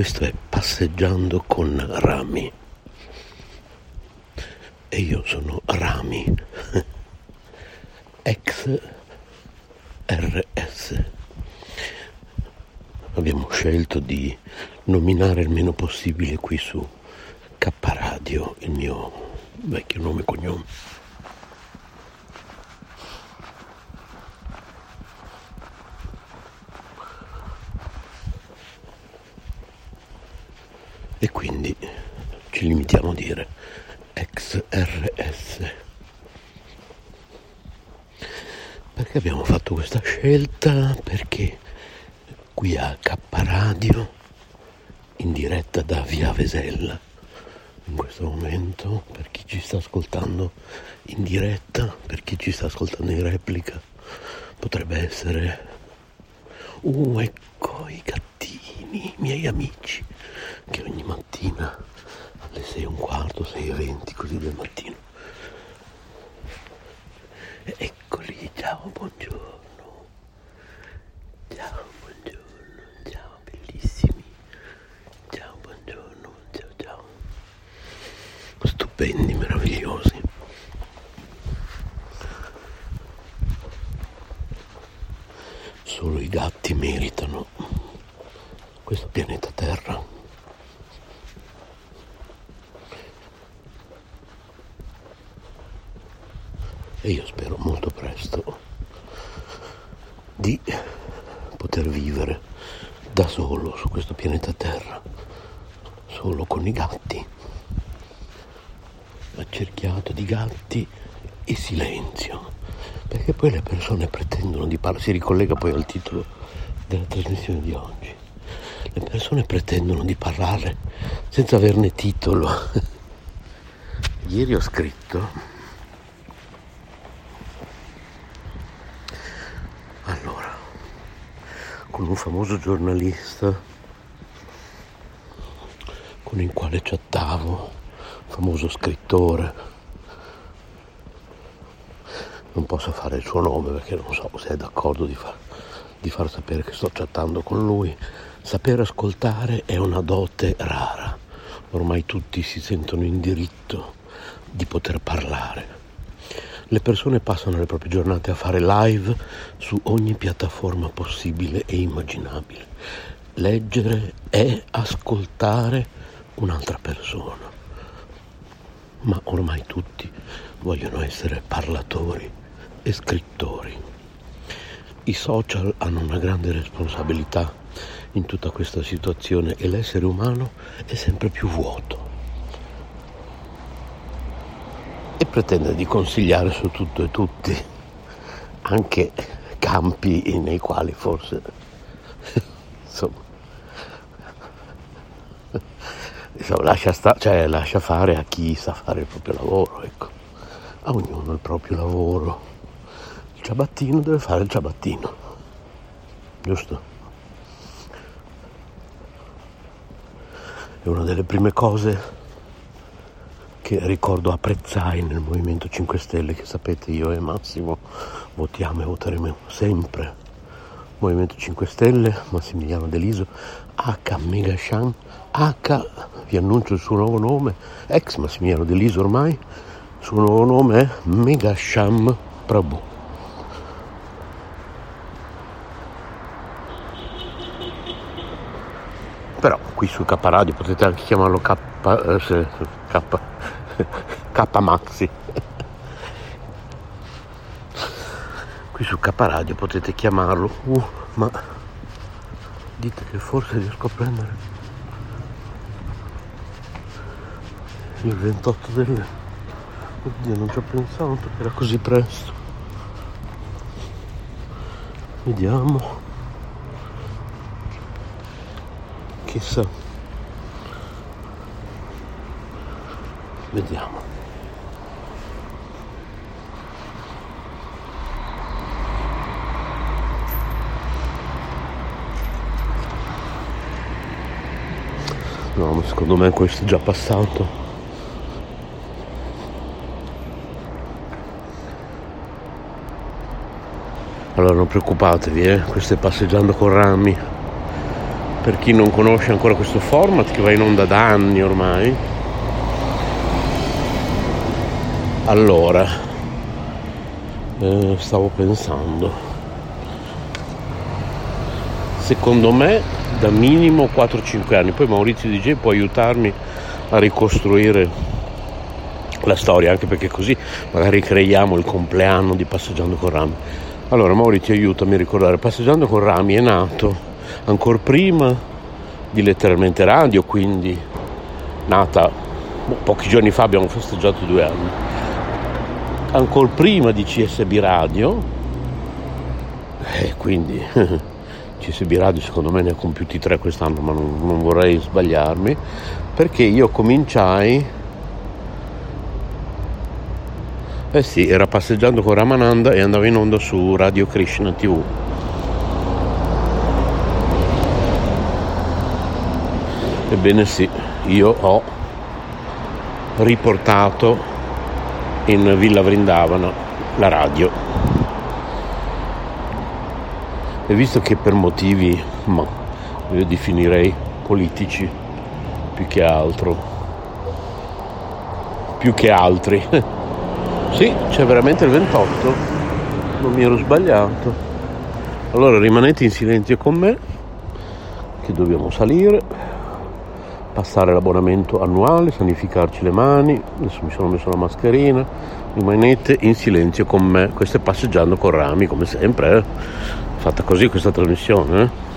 Questo è Passeggiando con Rami. E io sono Rami, ex RS. Abbiamo scelto di nominare il meno possibile qui su K Radio il mio vecchio nome e cognome. e quindi ci limitiamo a dire XRS. Perché abbiamo fatto questa scelta? Perché qui a K Radio, in diretta da Via Vesella, in questo momento, per chi ci sta ascoltando in diretta, per chi ci sta ascoltando in replica, potrebbe essere... Uh, ecco i gattini, i miei amici che ogni mattina alle 6 e un quarto, 6 e 20 così del mattino. Eccoli, ciao, buongiorno. Ciao, buongiorno, ciao, bellissimi. Ciao, buongiorno, ciao, ciao. Stupendi, meravigliosi. Solo i gatti meritano questo pianeta Terra. E io spero molto presto di poter vivere da solo su questo pianeta Terra, solo con i gatti, accerchiato di gatti e silenzio, perché poi le persone pretendono di parlare, si ricollega poi al titolo della trasmissione di oggi, le persone pretendono di parlare senza averne titolo. Ieri ho scritto con un famoso giornalista con il quale chattavo, famoso scrittore. Non posso fare il suo nome perché non so se è d'accordo di far, di far sapere che sto chattando con lui. Saper ascoltare è una dote rara. Ormai tutti si sentono in diritto di poter parlare le persone passano le proprie giornate a fare live su ogni piattaforma possibile e immaginabile. Leggere è ascoltare un'altra persona. Ma ormai tutti vogliono essere parlatori e scrittori. I social hanno una grande responsabilità in tutta questa situazione e l'essere umano è sempre più vuoto e pretende di consigliare su tutto e tutti, anche campi nei quali forse insomma, diciamo, lascia, sta, cioè, lascia fare a chi sa fare il proprio lavoro, ecco. a ognuno il proprio lavoro. Il ciabattino deve fare il ciabattino, giusto? È una delle prime cose che ricordo apprezzai nel Movimento 5 Stelle, che sapete io e Massimo votiamo e voteremo sempre. Movimento 5 Stelle, Massimiliano Deliso, H Megashan, H, vi annuncio il suo nuovo nome, ex Massimiliano Deliso ormai, il suo nuovo nome è Megasham Prabhu. però qui su K Radio potete anche chiamarlo K, eh, K K Mazzi. Qui su K Radio potete chiamarlo, uh, ma dite che forse riesco a prendere il 28 delle... Oddio, non ci ho pensato era così presto. Vediamo. Chissà. Vediamo. No, ma secondo me questo è già passato. Allora non preoccupatevi, eh? questo è passeggiando con rami. Per chi non conosce ancora questo format che va in onda da anni ormai. Allora, eh, stavo pensando. Secondo me da minimo 4-5 anni, poi Maurizio DJ può aiutarmi a ricostruire la storia, anche perché così magari creiamo il compleanno di Passeggiando con Rami. Allora Maurizio aiutami a ricordare, Passeggiando con Rami è nato ancora prima di letteralmente radio, quindi nata boh, pochi giorni fa abbiamo festeggiato due anni, ancora prima di CSB Radio, e quindi CSB Radio secondo me ne ha compiuti tre quest'anno, ma non, non vorrei sbagliarmi, perché io cominciai Eh sì, era passeggiando con Ramananda e andava in onda su Radio Krishna TV. Ebbene sì, io ho riportato in Villa Vrindavana la radio. E visto che per motivi, ma io definirei politici più che altro, più che altri, Sì, c'è veramente il 28, non mi ero sbagliato. Allora rimanete in silenzio con me, che dobbiamo salire, passare l'abbonamento annuale, sanificarci le mani, adesso mi sono messo la mascherina, rimanete in silenzio con me, questo è passeggiando con rami come sempre, eh? fatta così questa trasmissione. Eh?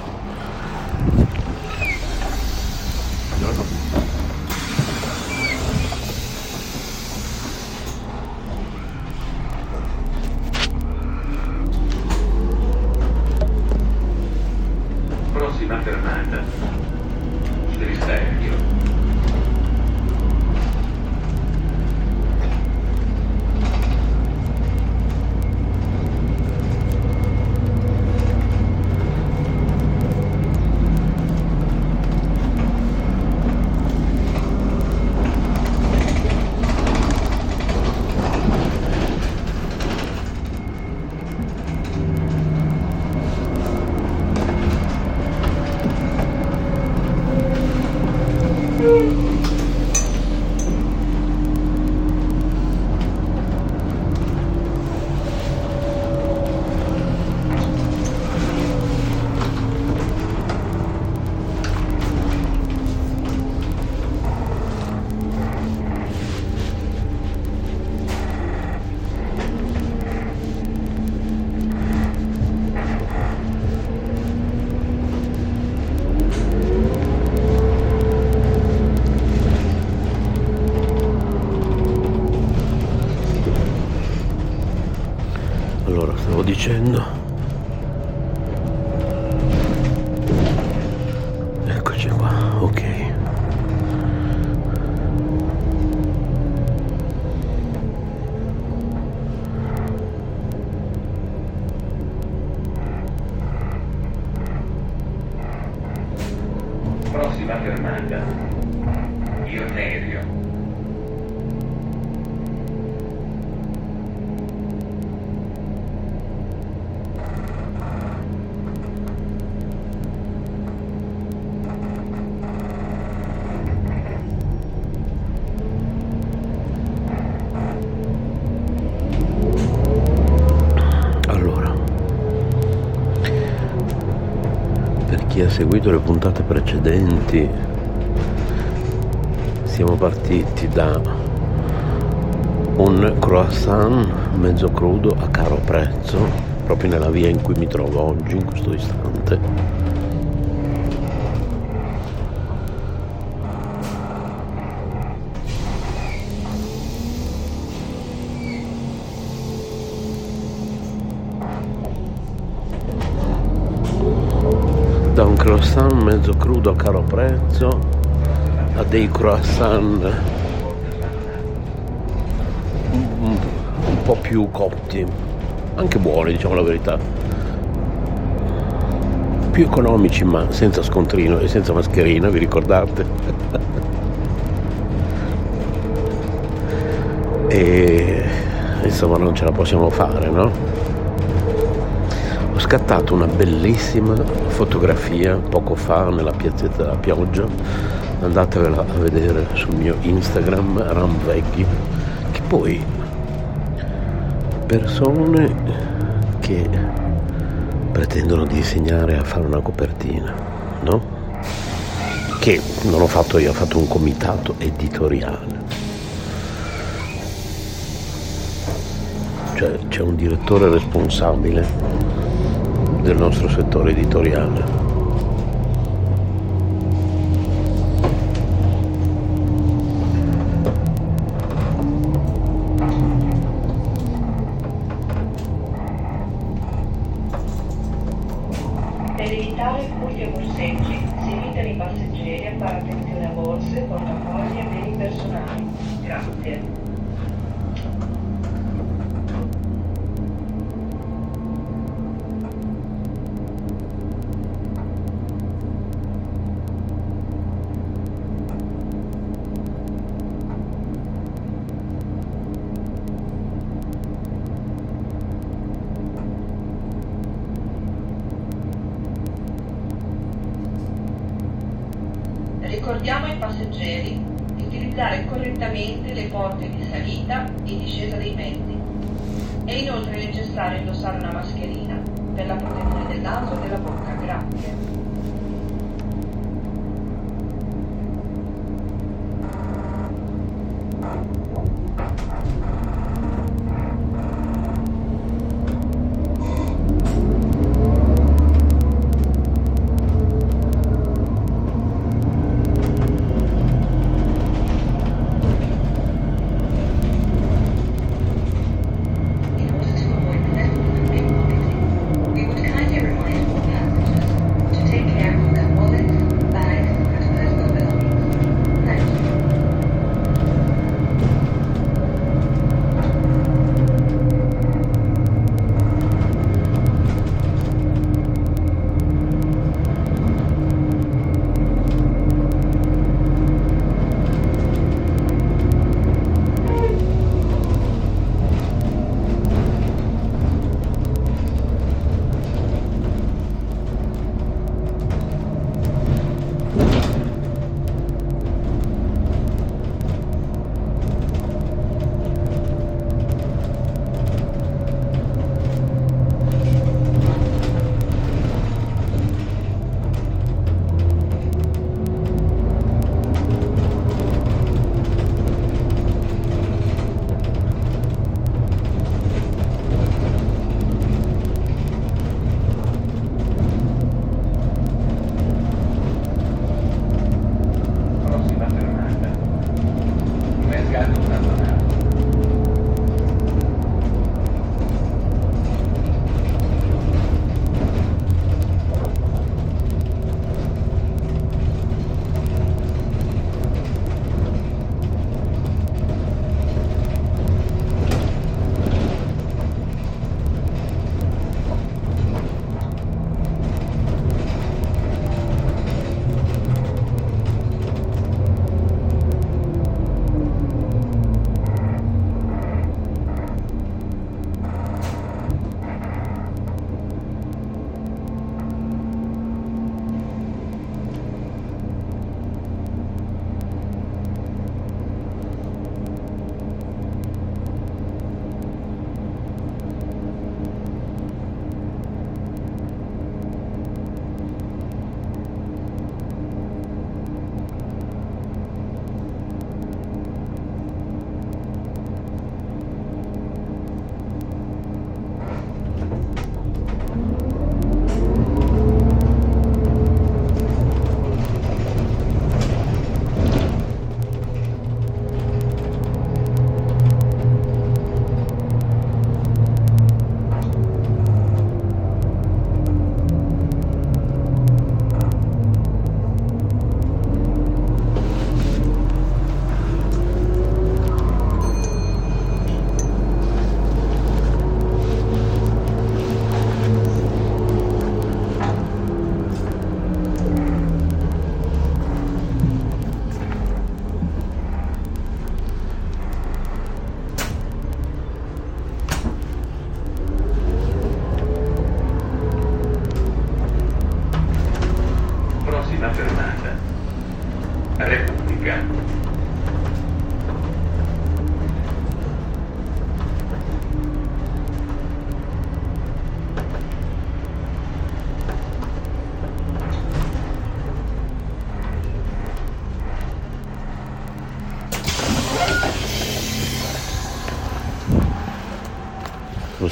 seguito le puntate precedenti siamo partiti da un croissant mezzo crudo a caro prezzo proprio nella via in cui mi trovo oggi in questo istante. Croissant mezzo crudo a caro prezzo a dei croissant un, po' più cotti, anche buoni diciamo la verità, più economici ma senza scontrino e senza mascherina, vi ricordate? e insomma non ce la possiamo fare, no? Scattato una bellissima fotografia poco fa nella piazzetta della pioggia, andatevela a vedere sul mio Instagram Ramveghi, che poi persone che pretendono di insegnare a fare una copertina, no? Che non ho fatto io, ho fatto un comitato editoriale. Cioè c'è un direttore responsabile del nostro settore editoriale. Ricordiamo ai passeggeri di utilizzare correttamente le porte di salita e discesa dei mezzi. È inoltre necessario indossare una mascherina per la protezione del naso e della bocca. Grazie.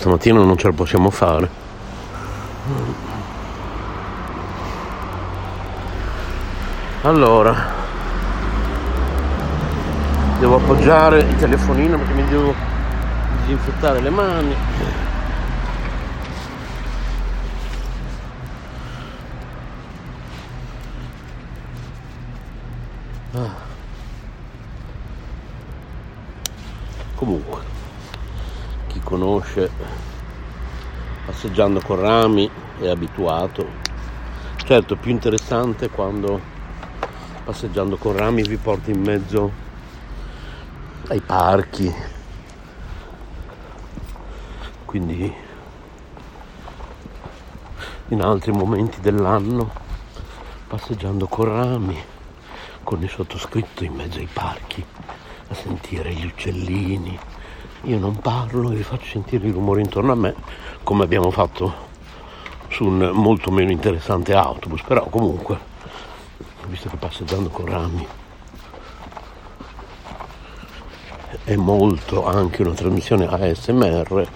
Stamattina non ce la possiamo fare. Allora, devo appoggiare il telefonino perché mi devo disinfettare le mani. Ah. Comunque, chi conosce passeggiando con rami è abituato. Certo, più interessante quando passeggiando con rami vi porta in mezzo ai parchi. Quindi in altri momenti dell'anno passeggiando con rami con il sottoscritto in mezzo ai parchi a sentire gli uccellini. Io non parlo e vi faccio sentire i rumori intorno a me come abbiamo fatto su un molto meno interessante autobus, però comunque, visto che passeggiando con rami è molto anche una trasmissione ASMR,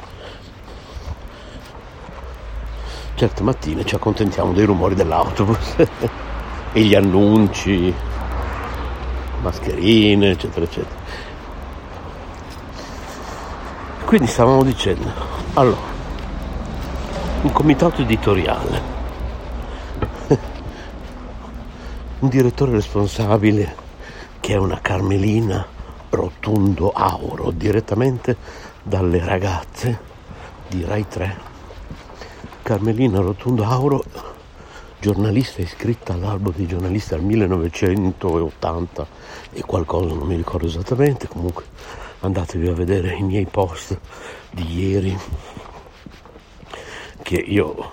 certe mattine ci accontentiamo dei rumori dell'autobus e gli annunci mascherine, eccetera, eccetera. Quindi stavamo dicendo, allora, un comitato editoriale, un direttore responsabile che è una Carmelina Rotundo Auro, direttamente dalle ragazze di Rai 3. Carmelina Rotundo Auro giornalista iscritta all'albo dei giornalisti al 1980 e qualcosa, non mi ricordo esattamente, comunque andatevi a vedere i miei post di ieri che io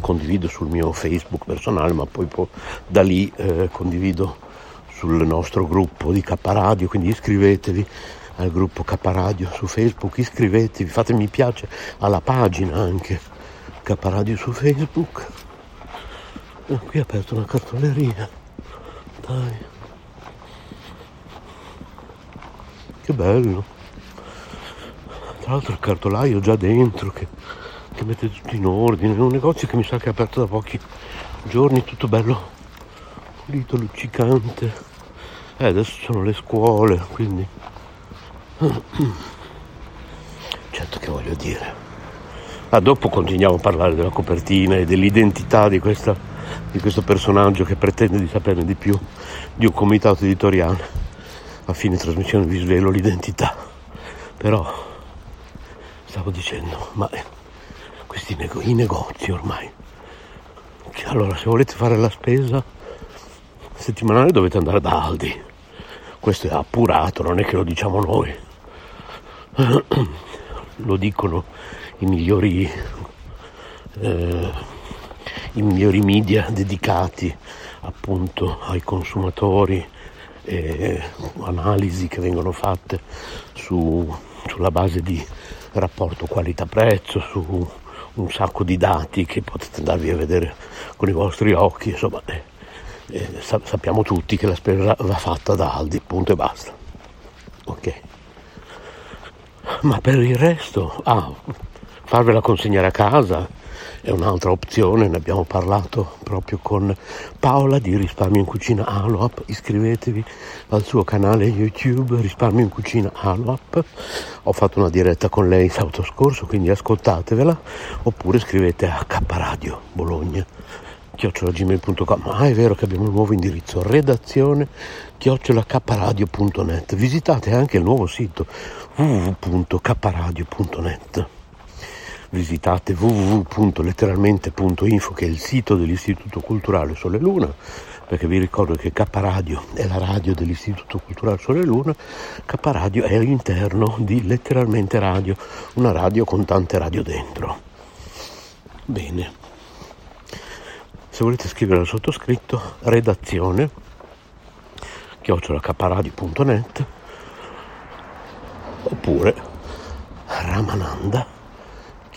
condivido sul mio Facebook personale, ma poi, poi da lì eh, condivido sul nostro gruppo di K Radio, quindi iscrivetevi al gruppo K Radio su Facebook, iscrivetevi, fate mi piace alla pagina anche K Radio su Facebook Ah, qui è aperto una cartoleria. Dai. Che bello. Tra l'altro il cartolaio già dentro che, che mette tutto in ordine. Un negozio che mi sa che è aperto da pochi giorni, tutto bello pulito, luccicante. Eh, adesso sono le scuole, quindi... Certo che voglio dire. Ah, dopo continuiamo a parlare della copertina e dell'identità di questa di questo personaggio che pretende di saperne di più di un comitato editoriale. A fine trasmissione vi svelo l'identità. Però stavo dicendo, ma questi nego- i negozi ormai. Cioè, allora, se volete fare la spesa settimanale dovete andare da Aldi. Questo è appurato, non è che lo diciamo noi. lo dicono i migliori eh, i migliori media dedicati appunto ai consumatori e analisi che vengono fatte su, sulla base di rapporto qualità-prezzo, su un sacco di dati che potete andarvi a vedere con i vostri occhi, insomma eh, eh, sappiamo tutti che la spesa va fatta da Aldi, punto e basta. Ok. Ma per il resto, ah, farvela consegnare a casa, è un'altra opzione, ne abbiamo parlato proprio con Paola di Risparmio in Cucina Aloap, iscrivetevi al suo canale YouTube Risparmio in Cucina Aloap, ho fatto una diretta con lei sabato scorso, quindi ascoltatevela, oppure scrivete a K Radio Bologna chiocciolagmail.com ah è vero che abbiamo un nuovo indirizzo redazione chiocciolacpradio.net visitate anche il nuovo sito www.kradio.net visitate www.letteralmente.info che è il sito dell'Istituto Culturale Sole Luna perché vi ricordo che K Radio è la radio dell'Istituto Culturale Sole Luna, K Radio è all'interno di Letteralmente Radio, una radio con tante radio dentro. Bene, se volete scrivere al sottoscritto, redazione chiocciolacaparadio.net oppure Ramananda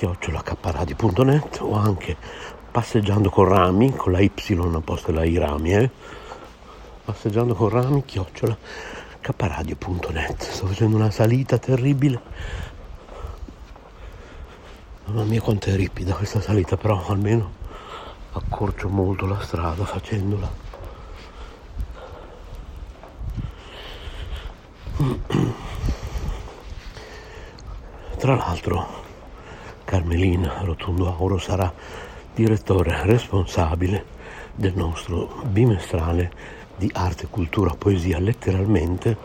chiocciolacaparadio.net o anche passeggiando con rami con la Y a posto I rami eh? passeggiando con rami chiocciola caparadio.net sto facendo una salita terribile Mamma mia quanto è ripida questa salita, però almeno accorcio molto la strada facendola. Tra l'altro Carmelina Rotondo Auro sarà direttore responsabile del nostro bimestrale di arte, cultura, poesia, letteralmente,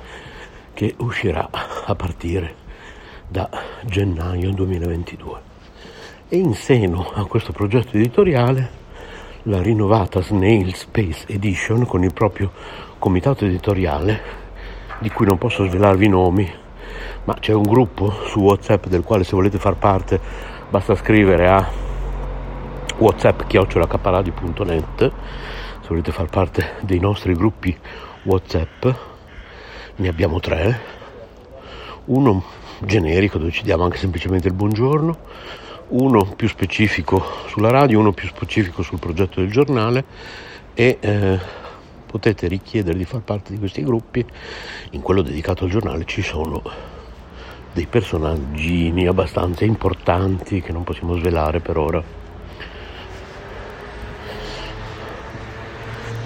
che uscirà a partire da gennaio 2022. E in seno a questo progetto editoriale la rinnovata Snail Space Edition con il proprio comitato editoriale, di cui non posso svelarvi i nomi, ma c'è un gruppo su WhatsApp del quale se volete far parte basta scrivere a whatsapp.net se volete far parte dei nostri gruppi whatsapp ne abbiamo tre. Uno generico dove ci diamo anche semplicemente il buongiorno. Uno più specifico sulla radio uno più specifico sul progetto del giornale e eh, potete richiedere di far parte di questi gruppi. In quello dedicato al giornale ci sono dei personaggini abbastanza importanti che non possiamo svelare per ora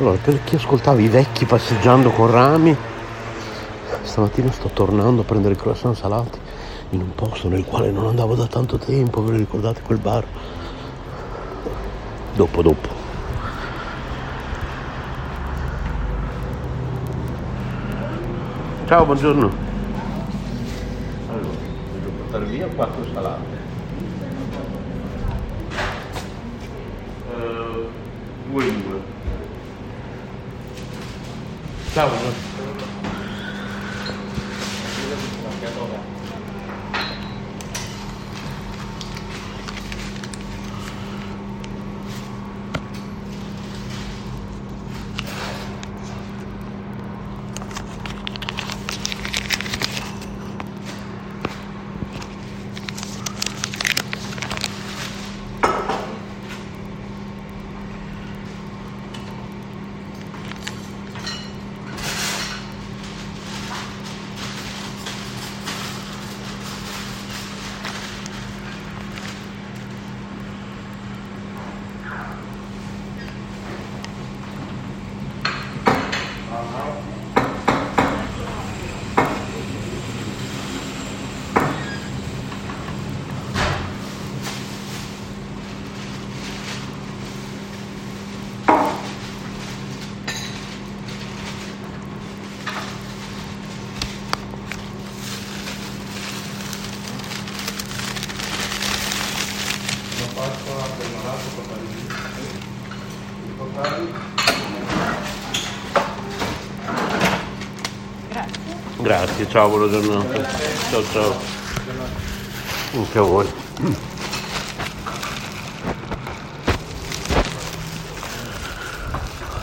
Allora, per chi ascoltava i vecchi passeggiando con rami, stamattina sto tornando a prendere i croissant salati in un posto nel quale non andavo da tanto tempo, ve lo ricordate quel bar? Dopo, dopo. Ciao, buongiorno. Portare via quattro salate. Uh, due in due. Ciao. Grazie, ciao, buona giornata. Ciao ciao. Anche a voi.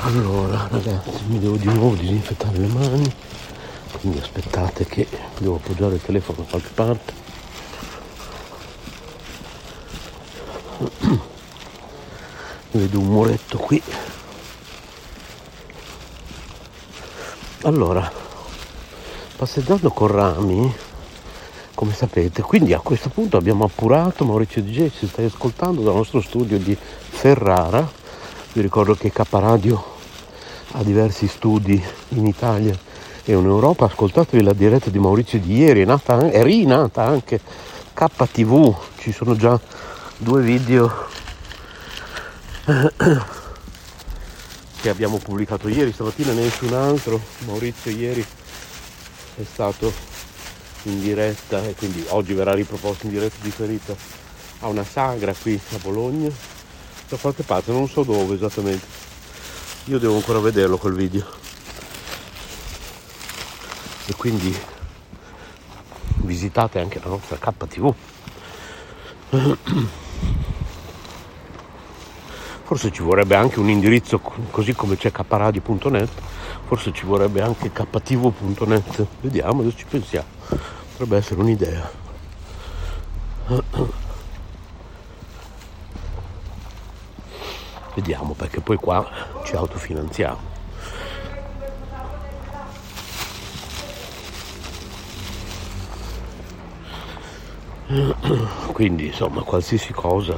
Allora ragazzi mi devo di nuovo disinfettare le mani, quindi aspettate che devo appoggiare il telefono da qualche parte. Vedo un muretto qui. Allora, passeggiando con rami, come sapete, quindi a questo punto abbiamo appurato Maurizio DJ, ci stai ascoltando dal nostro studio di Ferrara. Vi ricordo che K Radio ha diversi studi in Italia e in Europa. Ascoltatevi la diretta di Maurizio di ieri, è, nata, è rinata anche KTV, ci sono già due video che abbiamo pubblicato ieri, stamattina nessun altro. Maurizio ieri è stato in diretta e quindi oggi verrà riproposto in diretta differita a una sagra qui a Bologna da qualche parte, non so dove esattamente. Io devo ancora vederlo quel video. E quindi visitate anche la nostra KTV. Forse ci vorrebbe anche un indirizzo così come c'è kradio.net forse ci vorrebbe anche ktv.net vediamo adesso ci pensiamo potrebbe essere un'idea vediamo perché poi qua ci autofinanziamo Quindi insomma qualsiasi cosa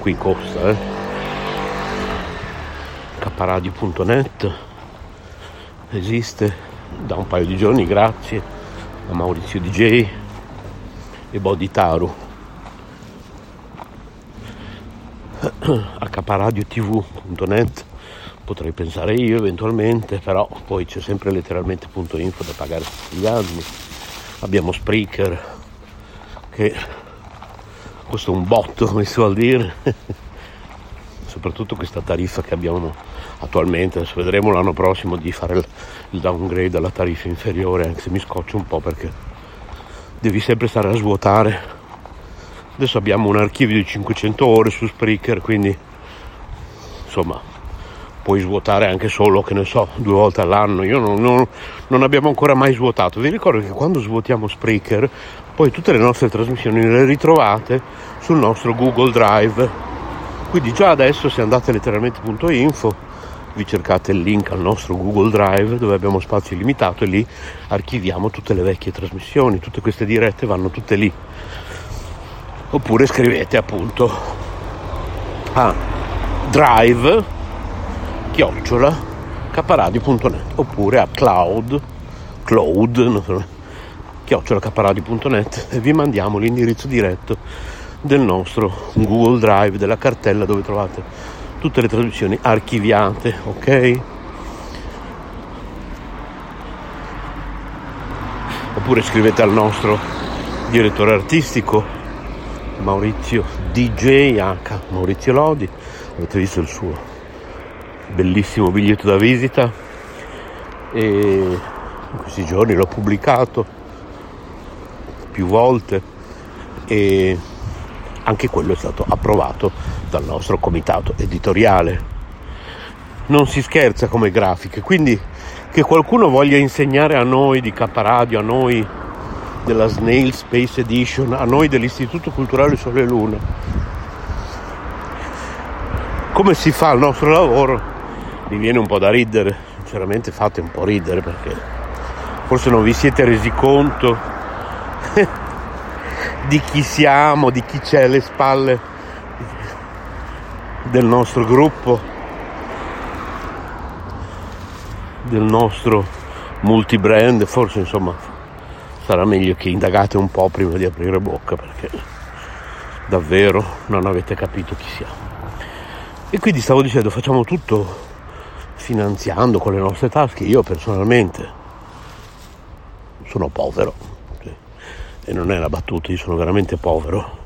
qui costa. Eh? Caparadio.net esiste da un paio di giorni grazie a Maurizio DJ e Boditaru accaparadiotv.net potrei pensare io eventualmente però poi c'è sempre letteralmente.info da pagare tutti gli anni. Abbiamo Spreaker che questo è un botto come si vuol dire. Soprattutto questa tariffa che abbiamo attualmente adesso vedremo l'anno prossimo di fare il, downgrade alla tariffa inferiore anche se mi scoccio un po' perché devi sempre stare a svuotare. Adesso abbiamo un archivio di 500 ore su Spreaker quindi insomma puoi svuotare anche solo che ne so due volte all'anno. Io non, non, non abbiamo ancora mai svuotato. Vi ricordo che quando svuotiamo Spreaker poi tutte le nostre trasmissioni le ritrovate sul nostro Google Drive. Quindi già adesso se andate letteralmente.info vi cercate il link al nostro Google Drive dove abbiamo spazio illimitato e lì archiviamo tutte le vecchie trasmissioni, tutte queste dirette vanno tutte lì. Oppure scrivete appunto a drive chiocciola caparadio.net oppure a cloud cloud chiocciola caparadio.net e vi mandiamo l'indirizzo diretto del nostro Google Drive della cartella dove trovate tutte le traduzioni archiviate, ok? Oppure scrivete al nostro direttore artistico Maurizio DJ H, Maurizio Lodi, avete visto il suo bellissimo biglietto da visita e in questi giorni l'ho pubblicato più volte e anche quello è stato approvato dal nostro comitato editoriale. Non si scherza come grafiche, quindi che qualcuno voglia insegnare a noi di Caparadio, a noi della Snail Space Edition, a noi dell'Istituto Culturale Sole e Luna, come si fa il nostro lavoro, mi viene un po' da ridere, sinceramente fate un po' ridere perché forse non vi siete resi conto di chi siamo, di chi c'è alle spalle del nostro gruppo, del nostro multibrand, forse insomma sarà meglio che indagate un po' prima di aprire bocca perché davvero non avete capito chi siamo. E quindi stavo dicendo facciamo tutto finanziando con le nostre tasche, io personalmente sono povero e non è una battuta, io sono veramente povero,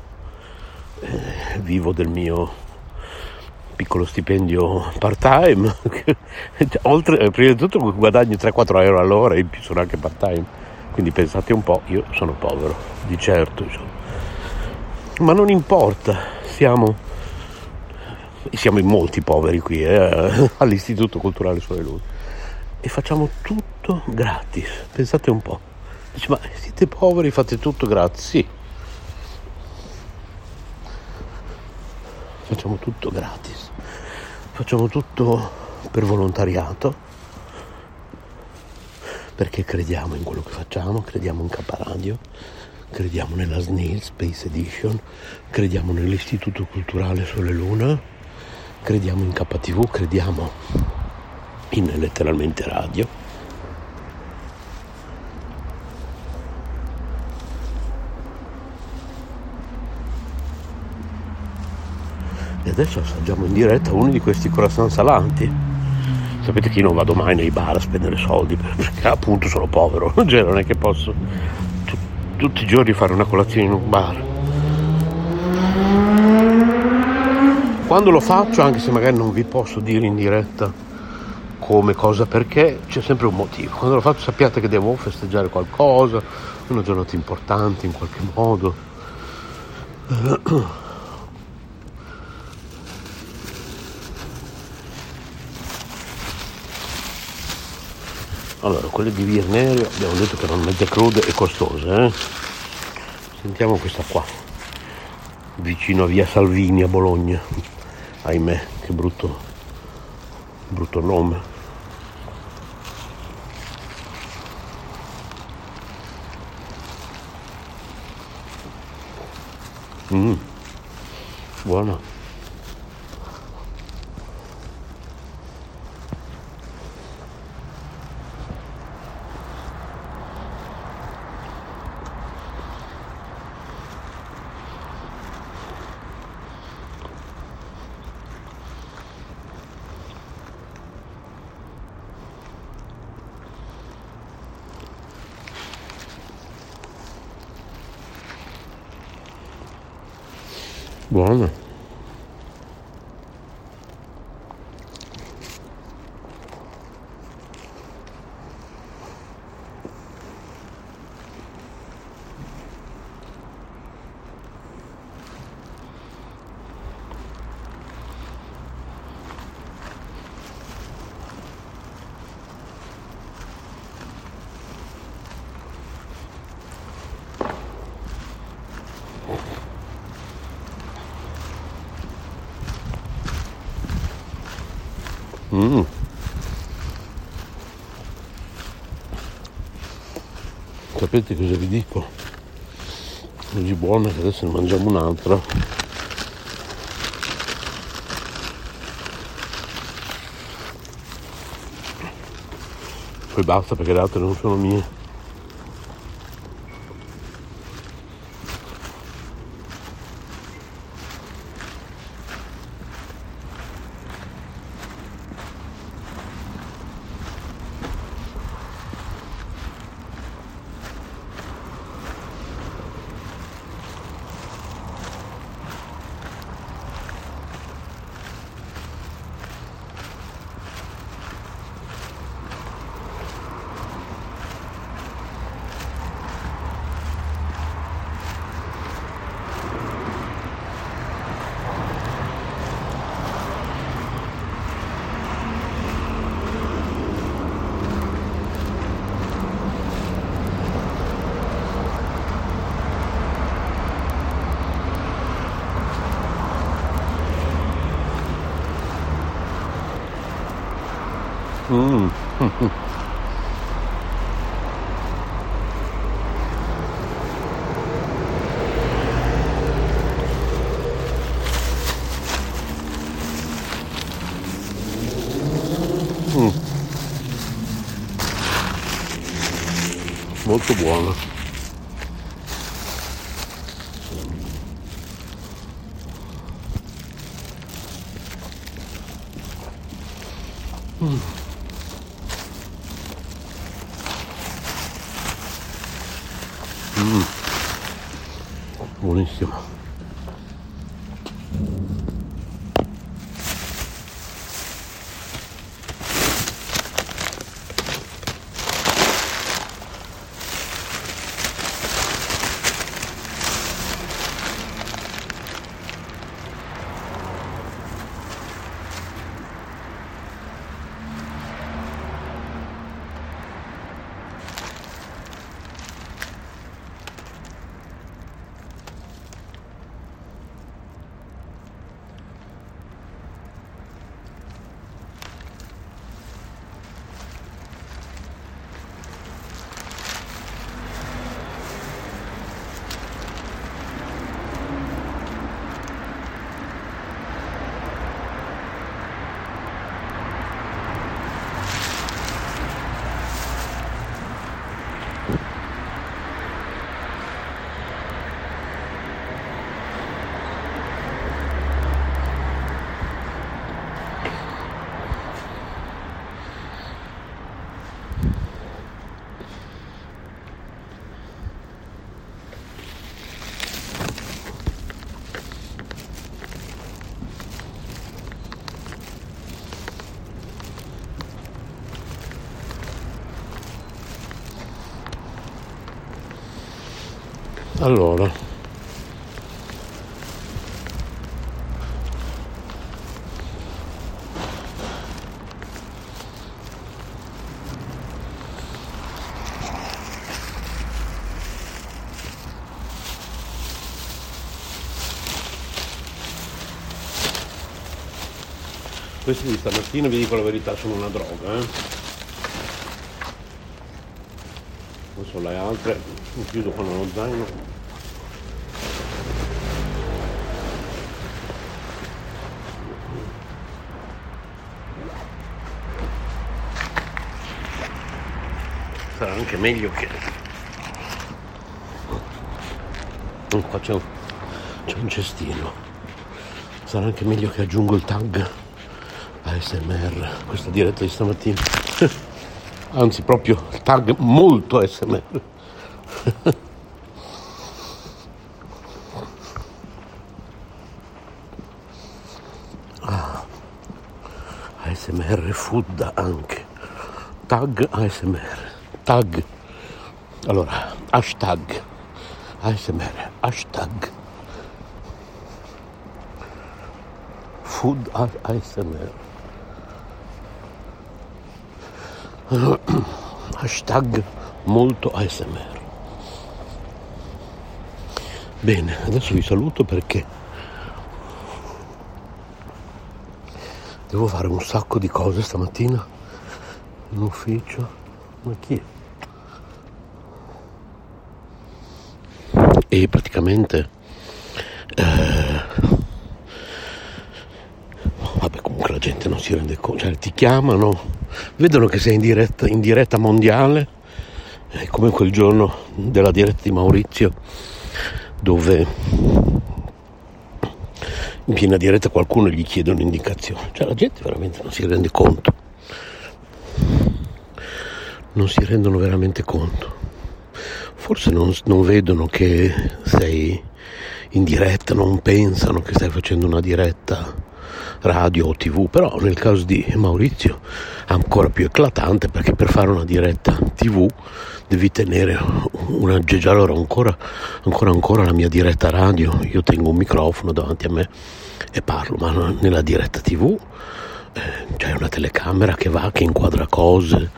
eh, vivo del mio piccolo stipendio part time, oltre, eh, prima di tutto guadagno 3-4 euro all'ora in più sono anche part time, quindi pensate un po', io sono povero, di certo, insomma. ma non importa, siamo, siamo in molti poveri qui eh, all'Istituto Culturale Sole Lune e facciamo tutto gratis, pensate un po'. Dice, ma siete poveri, fate tutto grazie. Sì. Facciamo tutto gratis. Facciamo tutto per volontariato. Perché crediamo in quello che facciamo, crediamo in Caparadio, crediamo nella Snail Space Edition, crediamo nell'Istituto Culturale Sole Luna, crediamo in KTV, crediamo in letteralmente radio adesso assaggiamo in diretta uno di questi croissant salanti. Sapete che io non vado mai nei bar a spendere soldi perché appunto sono povero. Cioè non è che posso t- tutti i giorni fare una colazione in un bar. Quando lo faccio anche se magari non vi posso dire in diretta come cosa perché c'è sempre un motivo. Quando lo faccio sappiate che devo festeggiare qualcosa una giornata importante in qualche modo Allora, quelle di Virnerio abbiamo detto che erano mezze crude e costose, eh? Sentiamo questa qua, vicino a via Salvini a Bologna. Ahimè, che brutto, brutto nome. Mm. Buona. Buona. Mm. Sapete cosa vi dico? Così buona che adesso ne mangiamo un'altra. Poi basta perché le altre non sono mie. Mm. Mm. Molto buona. Allora, questi di stamattina vi dico la verità sono una droga, eh. preso le altre mi chiudo con lo zaino. Sarà anche meglio che oh, qua c'è un, c'è un cestino. Sarà anche meglio che aggiungo il tag ASMR questa diretta di stamattina anzi proprio tag molto ASMR ah, food anche. Tag ASMR tag. Allora hashtag. ASMR hashtag. Food ASMR hashtag molto ASMR bene adesso vi saluto perché devo fare un sacco di cose stamattina in ufficio. Ma chi è? e praticamente eh, vabbè comunque la gente non si rende conto. Cioè ti chiamano vedono che sei in diretta, in diretta mondiale. È come quel giorno della diretta di Maurizio dove in piena diretta qualcuno gli chiede un'indicazione. Cioè la gente veramente non si rende conto. Non si rendono veramente conto. Forse non, non vedono che sei in diretta, non pensano che stai facendo una diretta radio o tv, però nel caso di Maurizio è ancora più eclatante perché per fare una diretta tv devi tenere una già allora ancora, ancora ancora la mia diretta radio, io tengo un microfono davanti a me e parlo, ma nella diretta tv eh, c'è una telecamera che va, che inquadra cose,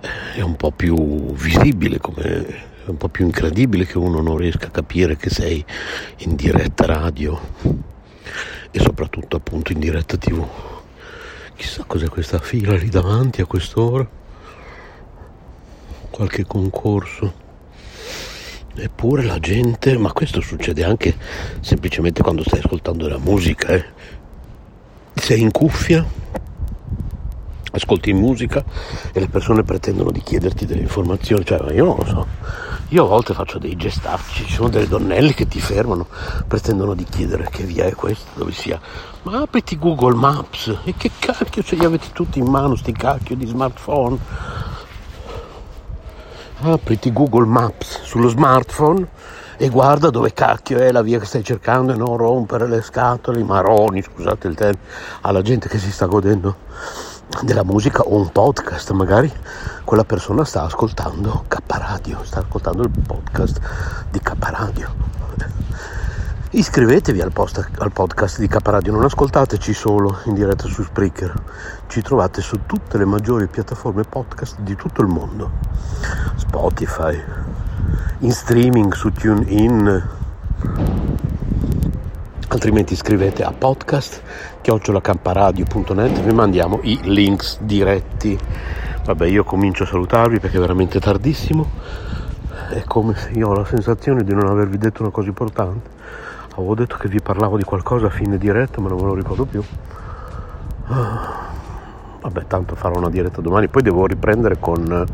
eh, è un po' più visibile come un po' più incredibile che uno non riesca a capire che sei in diretta radio e soprattutto appunto in diretta tv. Chissà cos'è questa fila lì davanti a quest'ora. Qualche concorso. Eppure la gente, ma questo succede anche semplicemente quando stai ascoltando la musica, eh. Sei in cuffia, ascolti musica e le persone pretendono di chiederti delle informazioni, cioè io non lo so io a volte faccio dei gestacci, ci sono delle donnelle che ti fermano, pretendono di chiedere che via è questa, dove sia. Ma apriti Google Maps e che cacchio ce li avete tutti in mano, sti cacchio di smartphone. Apriti Google Maps sullo smartphone e guarda dove cacchio è la via che stai cercando e non rompere le scatole, i maroni, scusate il termine, alla gente che si sta godendo della musica o un podcast, magari quella persona sta ascoltando K Radio, sta ascoltando il podcast di K Radio. Iscrivetevi al, post, al podcast di K Radio, non ascoltateci solo in diretta su Spreaker, ci trovate su tutte le maggiori piattaforme podcast di tutto il mondo, Spotify, in streaming su TuneIn, altrimenti scrivete a podcast chiocciolacamparadio.net vi mandiamo i links diretti. Vabbè io comincio a salutarvi perché è veramente tardissimo. È come se io ho la sensazione di non avervi detto una cosa importante. Avevo detto che vi parlavo di qualcosa a fine diretta ma non me lo ricordo più. Vabbè tanto farò una diretta domani poi devo riprendere con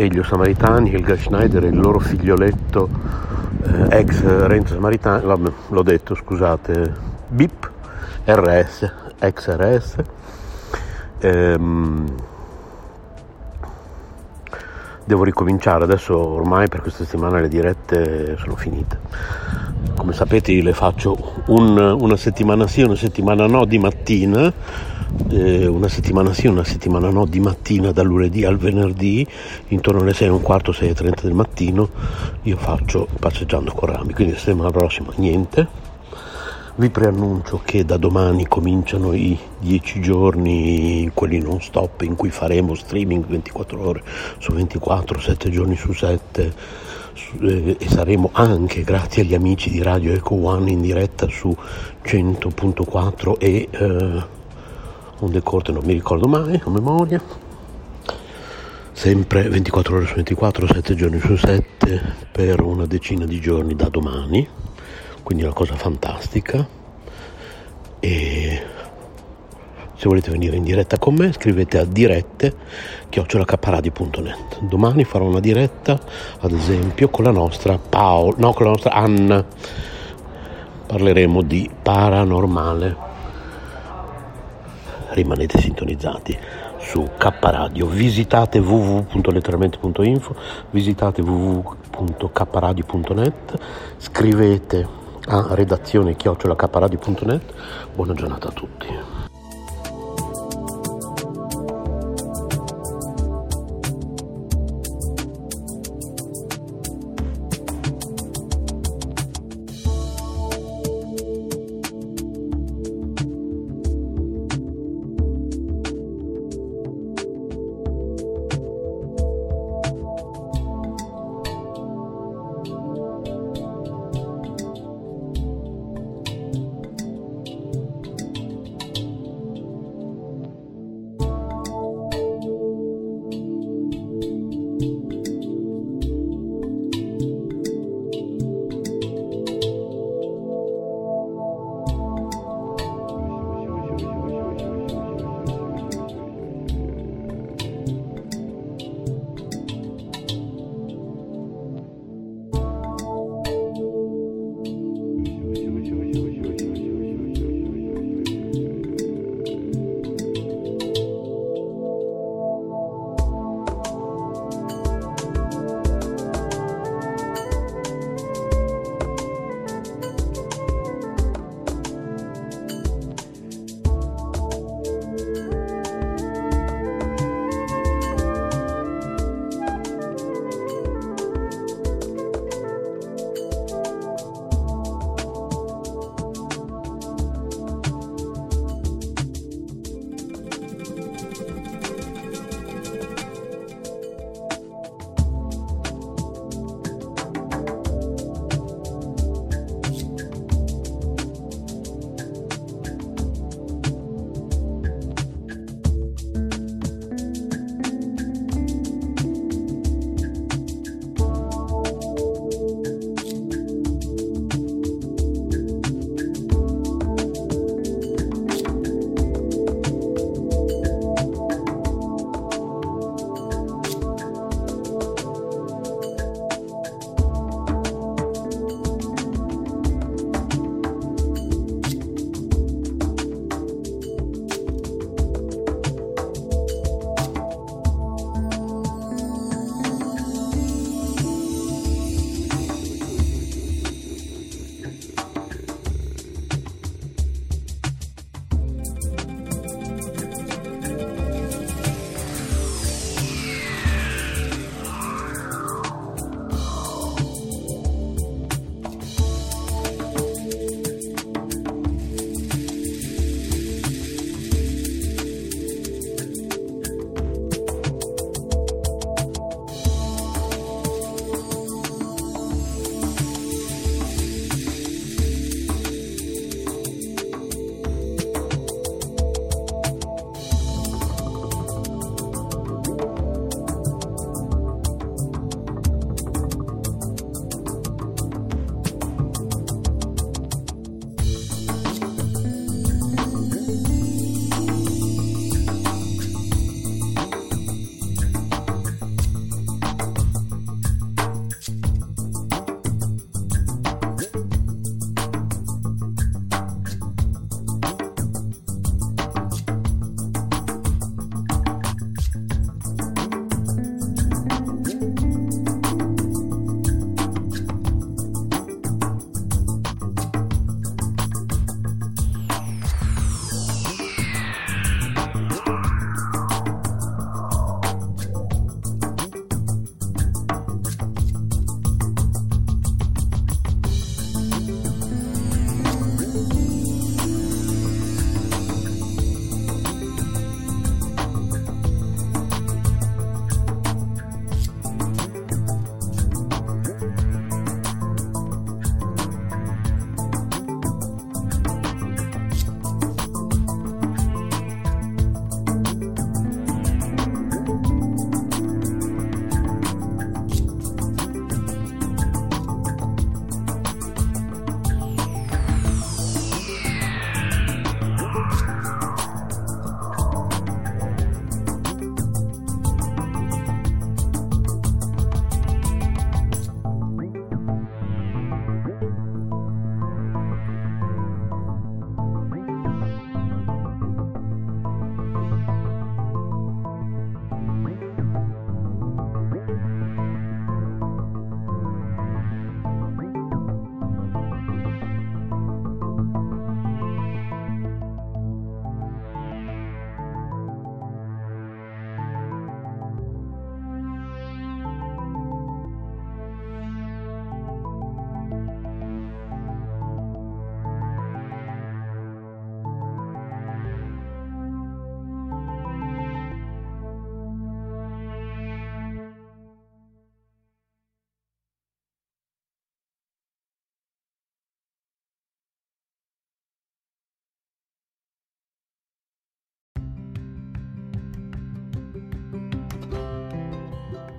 Elio Samaritani Helga Schneider e il loro figlioletto eh, ex Renzo Samaritani vabbè l'ho detto scusate BIP RS ex RS ehm, devo ricominciare adesso ormai per questa settimana le dirette sono finite. Come sapete io le faccio un, una settimana sì una settimana no di mattina eh, una settimana sì una settimana no di mattina dal lunedì al venerdì intorno alle 6 e un quarto 6 e 30 del mattino io faccio passeggiando con rami. Quindi settimana prossima niente vi preannuncio che da domani cominciano i 10 giorni, quelli non stop, in cui faremo streaming 24 ore su 24, 7 giorni su 7 eh, e saremo anche, grazie agli amici di Radio Eco One, in diretta su 100.4 e eh, onde corte non mi ricordo mai a memoria. Sempre 24 ore su 24, 7 giorni su 7 per una decina di giorni da domani quindi una cosa fantastica e Se volete venire in diretta con me scrivete a dirette chiocciolacaparadi.net. Domani farò una diretta, ad esempio, con la nostra Paola, no, con la nostra Anna. Parleremo di paranormale. Rimanete sintonizzati su K Radio, visitate www.letteralmente.info, visitate www.kradio.net, scrivete a redazione chiocciolacaparadio.net. Buona giornata a tutti.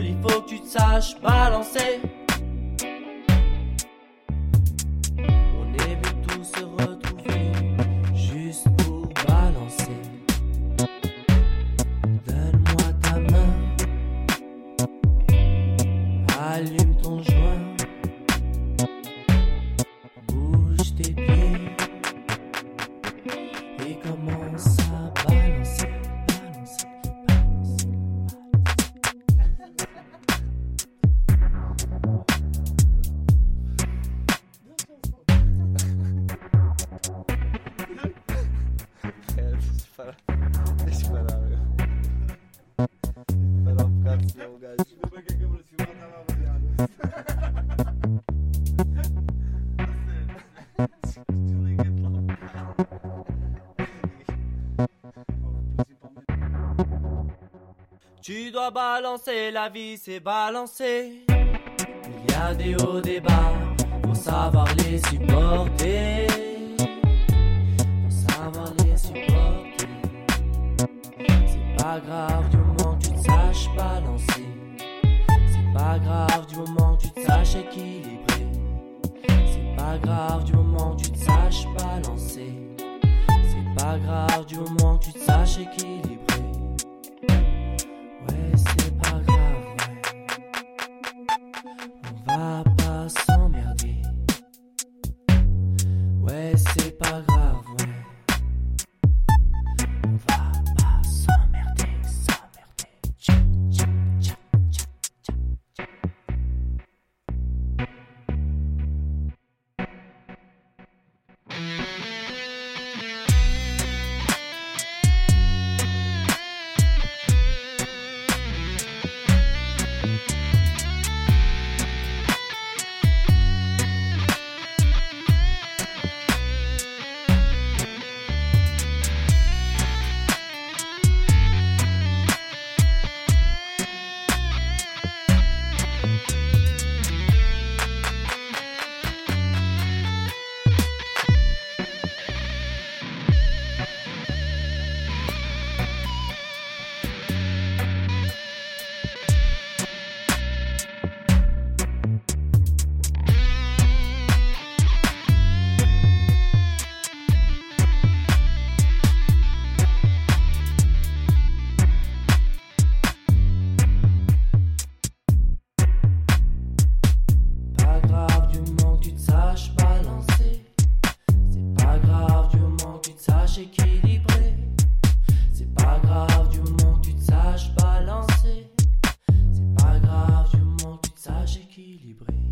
il faut que tu te saches balancer. Tu dois balancer, la vie c'est balancer. Il y a des hauts, des bas, faut savoir les supporter. Faut savoir les supporter. C'est pas grave du moment que tu te saches balancer. C'est pas grave du moment que tu te saches équilibrer. C'est pas grave du moment que tu te saches balancer. C'est pas grave du moment que tu te saches équilibrer. C'est pas grave du moment que tu te saches balancer. C'est pas grave du moment que tu te saches équilibrer.